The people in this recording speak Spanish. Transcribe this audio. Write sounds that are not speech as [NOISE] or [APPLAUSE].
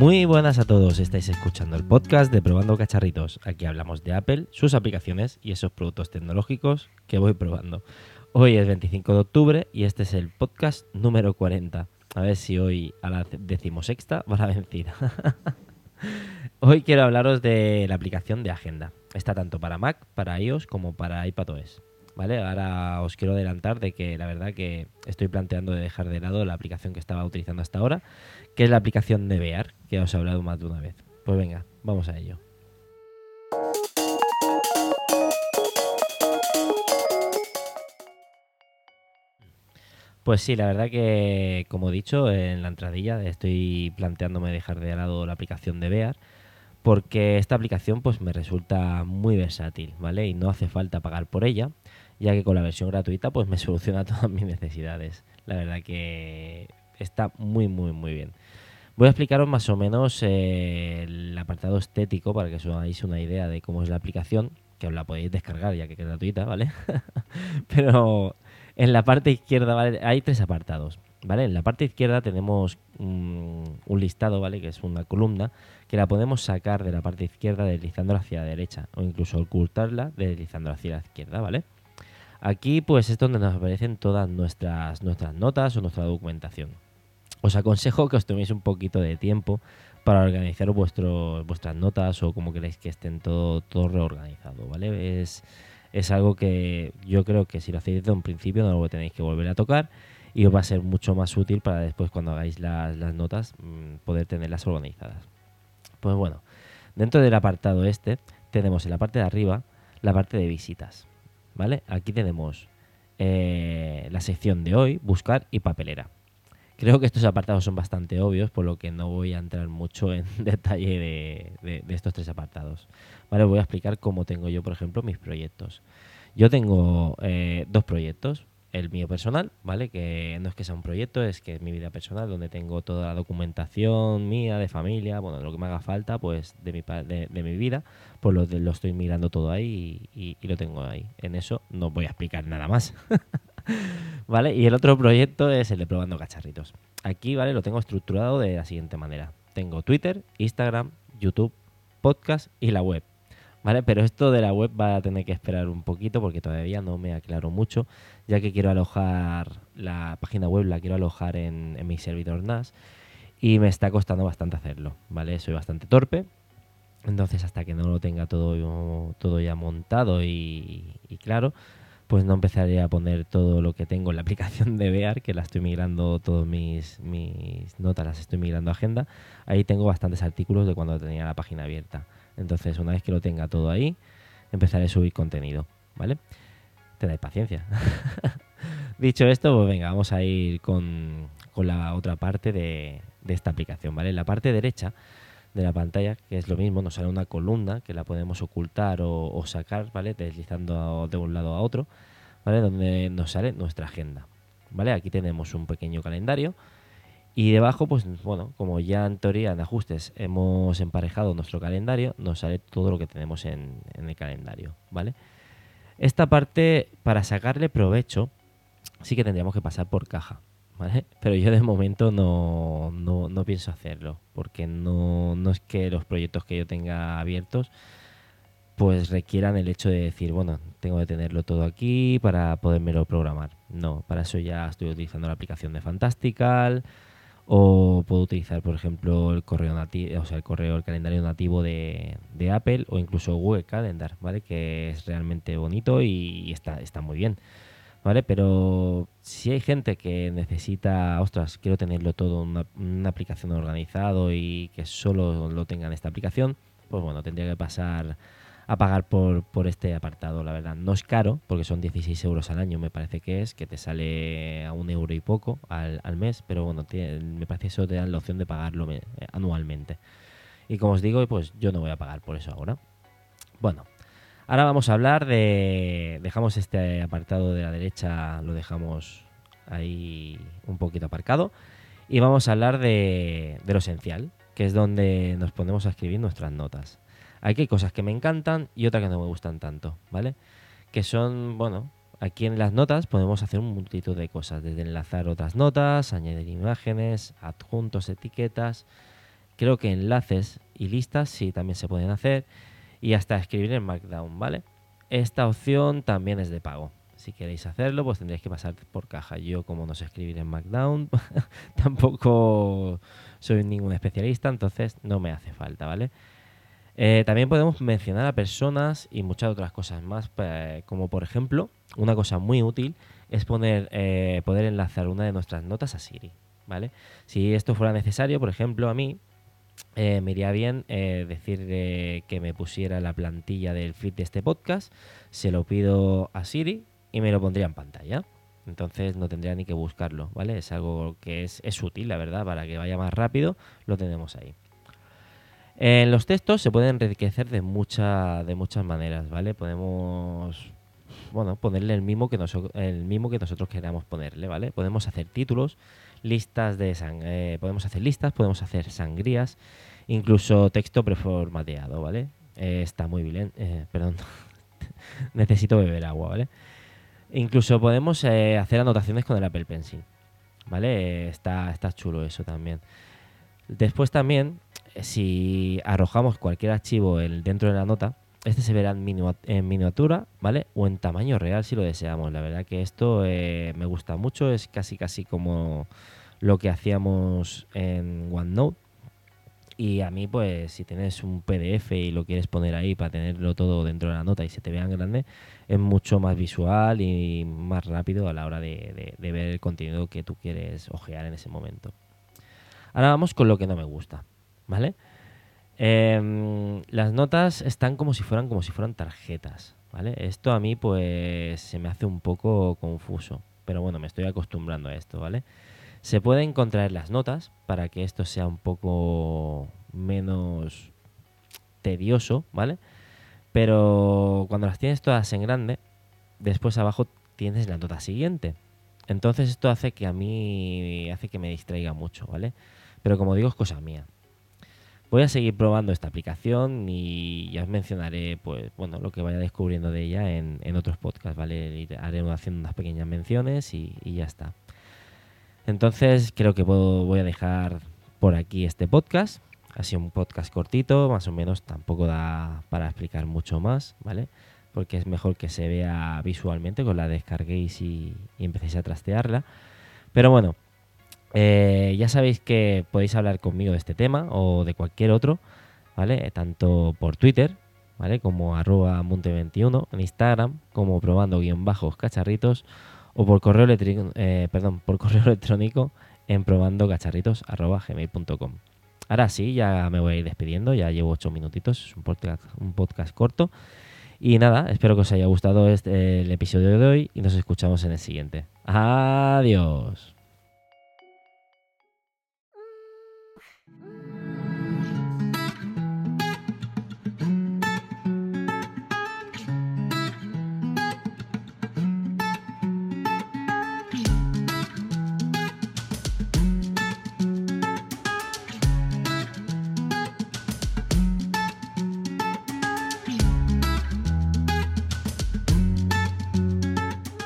Muy buenas a todos, estáis escuchando el podcast de Probando Cacharritos. Aquí hablamos de Apple, sus aplicaciones y esos productos tecnológicos que voy probando. Hoy es 25 de octubre y este es el podcast número 40. A ver si hoy a la decimosexta va la vencida. [LAUGHS] hoy quiero hablaros de la aplicación de Agenda. Está tanto para Mac, para iOS como para iPadOS. ¿Vale? Ahora os quiero adelantar de que la verdad que estoy planteando de dejar de lado la aplicación que estaba utilizando hasta ahora, que es la aplicación de Bear, que os he hablado más de una vez. Pues venga, vamos a ello. Pues sí, la verdad que, como he dicho en la entradilla, estoy planteándome dejar de lado la aplicación de Bear porque esta aplicación pues me resulta muy versátil, ¿vale? Y no hace falta pagar por ella, ya que con la versión gratuita pues me [LAUGHS] soluciona todas mis necesidades. La verdad que está muy muy muy bien. Voy a explicaros más o menos eh, el apartado estético para que os hagáis una idea de cómo es la aplicación, que os la podéis descargar ya que es gratuita, ¿vale? [LAUGHS] Pero en la parte izquierda ¿vale? hay tres apartados. ¿Vale? En la parte izquierda tenemos un, listado, ¿vale? Que es una columna que la podemos sacar de la parte izquierda deslizándola hacia la derecha o incluso ocultarla deslizándola hacia la izquierda, ¿vale? Aquí pues es donde nos aparecen todas nuestras, nuestras notas o nuestra documentación. Os aconsejo que os toméis un poquito de tiempo para organizar vuestras notas o como queréis que estén todo, todo reorganizado, ¿vale? Es, es algo que yo creo que si lo hacéis desde un principio no lo tenéis que volver a tocar y os va a ser mucho más útil para después cuando hagáis las, notas mm, poder tenerlas organizadas. Pues bueno, dentro del apartado este tenemos en la parte de arriba la parte de visitas. ¿Vale? Aquí tenemos eh, la sección de hoy, buscar y papelera. Creo que estos apartados son bastante obvios, por lo que no voy a entrar mucho en [LAUGHS] detalle de, estos tres apartados. Vale, voy a explicar cómo tengo yo, por ejemplo, mis proyectos. Yo tengo eh, dos proyectos el mío personal, ¿vale? Que no es que sea un proyecto, es que es mi vida personal, donde tengo toda la documentación mía, de familia, bueno, lo que me haga falta, pues, de mi, de, mi vida, pues lo, lo, estoy mirando todo ahí y, lo tengo ahí. En eso no voy a explicar nada más. [LAUGHS] ¿Vale? Y el otro proyecto es el de Probando Cacharritos. Aquí, ¿vale? Lo tengo estructurado de la siguiente manera. Tengo Twitter, Instagram, YouTube, podcast y la web. ¿vale? Pero esto de la web va a tener que esperar un poquito porque todavía no me aclaro mucho, ya que quiero alojar la página web, la quiero alojar en, mi servidor NAS y me está costando bastante hacerlo, ¿vale? Soy bastante torpe, entonces hasta que no lo tenga todo, todo ya montado y, claro, pues no empezaré a poner todo lo que tengo en la [LAUGHS] aplicación de Bear, que la estoy migrando, todas mis, mis notas las estoy migrando a agenda. Ahí tengo bastantes artículos de cuando tenía la página abierta. Entonces, una vez que lo tenga todo ahí, empezaré a subir contenido, ¿vale? Tened paciencia. [LAUGHS] Dicho esto, pues venga, vamos a ir con, la otra parte de, esta aplicación, ¿vale? En la parte derecha de la pantalla, que es lo mismo, nos sale una columna que la podemos ocultar o, sacar, ¿vale? Deslizando de un lado a otro, ¿vale? Donde nos sale nuestra agenda, ¿vale? Aquí tenemos un pequeño calendario y debajo, pues bueno, como ya en teoría en ajustes hemos emparejado nuestro calendario, nos sale todo lo que tenemos en, el calendario, ¿vale? Esta parte, para sacarle provecho, sí que tendríamos que pasar por caja, ¿vale? Pero yo de momento no, no, pienso hacerlo, porque no, no es que los proyectos que yo tenga abiertos pues requieran el hecho de decir, bueno, tengo que tenerlo todo aquí para podérmelo programar. No, para eso ya estoy utilizando la aplicación de Fantastical, o puedo utilizar, por ejemplo, el correo nativo, o sea, el correo, el calendario nativo de, Apple o incluso Google Calendar, ¿vale? Que es realmente bonito y está, está muy bien. ¿Vale? Pero si hay gente que necesita, ostras, quiero tenerlo todo en una, aplicación organizado y que solo lo tenga en esta aplicación, pues bueno, tendría que pasar a pagar por, por este apartado, la verdad. No es caro, porque son 16 euros al año, me parece que es, que te sale a un euro y poco al, mes, pero bueno, me parece que eso te dan la opción de pagarlo eh, anualmente. Y como os digo, pues yo no voy a pagar por eso ahora. Bueno, ahora vamos a hablar de... Dejamos este apartado de la derecha, lo dejamos ahí un poquito aparcado. Y vamos a hablar de, lo esencial, que es donde nos ponemos a escribir nuestras notas. Aquí hay cosas que me encantan y otras que no me gustan tanto, ¿vale? Que son, bueno, aquí en las notas podemos hacer un multitud de cosas, desde enlazar otras notas, añadir imágenes, adjuntos, etiquetas, creo que enlaces y listas sí también se pueden hacer y hasta escribir en Markdown, ¿vale? Esta opción también es de pago. Si queréis hacerlo, pues tendréis que pasar por caja. Yo, como no sé escribir en Markdown, [LAUGHS] tampoco soy ningún especialista, entonces no me hace falta, ¿vale? Eh, también podemos mencionar a personas y muchas otras cosas más, como por ejemplo, una cosa muy útil es poner, eh, poder enlazar una de nuestras notas a Siri, ¿vale? Si esto fuera necesario, por ejemplo, a mí eh, me iría bien eh, decir que me pusiera la plantilla del feed de este podcast, se lo pido a Siri y me lo pondría en pantalla. Entonces no tendría ni que buscarlo, ¿vale? Es algo que es, es útil, la verdad, para que vaya más rápido, lo tenemos ahí. En los textos se pueden enriquecer de, mucha, de muchas maneras, ¿vale? Podemos bueno, ponerle el mismo que, el mismo que nosotros queramos ponerle, ¿vale? Podemos hacer títulos, listas de eh, podemos hacer listas, podemos hacer sangrías, incluso texto preformateado, ¿vale? Eh, está muy bien, eh, perdón, [LAUGHS] necesito beber agua, ¿vale? Incluso podemos hacer anotaciones con el Apple Pencil, ¿vale? está, está chulo eso también. Después también, si arrojamos cualquier archivo dentro de la nota, este se verá en, miniatura, ¿vale? O en tamaño real si lo deseamos. La verdad que esto eh, me gusta mucho, es casi casi como lo que hacíamos en OneNote. Y a mí, pues, si tienes un PDF y lo quieres poner ahí para tenerlo todo dentro de la nota y se te vea en grande, es mucho más visual y más rápido a la hora de ver el contenido que tú quieres ojear en ese momento. Ahora vamos con lo que no me gusta, ¿vale? Em, las notas están como si fueran como si fueran tarjetas, ¿vale? Esto a mí pues se me hace un poco confuso, pero bueno, me estoy acostumbrando a esto, ¿vale? Se pueden contraer las notas para que esto sea un poco menos tedioso, ¿vale? Pero cuando las tienes todas en grande, después abajo tienes la nota siguiente. Entonces esto hace que a mí hace que me distraiga mucho, ¿vale? Pero como digo, es cosa mía. Voy a seguir probando esta aplicación y ya os mencionaré pues bueno lo que vaya descubriendo de ella en, otros podcasts, ¿vale? Haré haciendo unas pequeñas menciones y, ya está. Entonces creo que voy a dejar por aquí este podcast. Ha sido un podcast cortito, más o menos tampoco da para explicar mucho más, ¿vale? Porque es mejor que se vea visualmente, con la descarguéis y, y empecéis a trastearla. Pero bueno, eh, ya sabéis que podéis hablar conmigo de este tema o de cualquier otro, ¿vale? Tanto por Twitter, ¿vale? Como arroba monte21, en Instagram, como probando guion bajos cacharritos, o por correo electrónico, eh, perdón, por [LAUGHS] correo electrónico en probando cacharritos gmail.com. Ahora sí, ya me voy a ir despidiendo, ya llevo ocho minutitos, es un podcast, un podcast corto. Y nada, espero que os haya gustado este, el episodio de hoy y nos escuchamos en el siguiente. Adiós. Mm.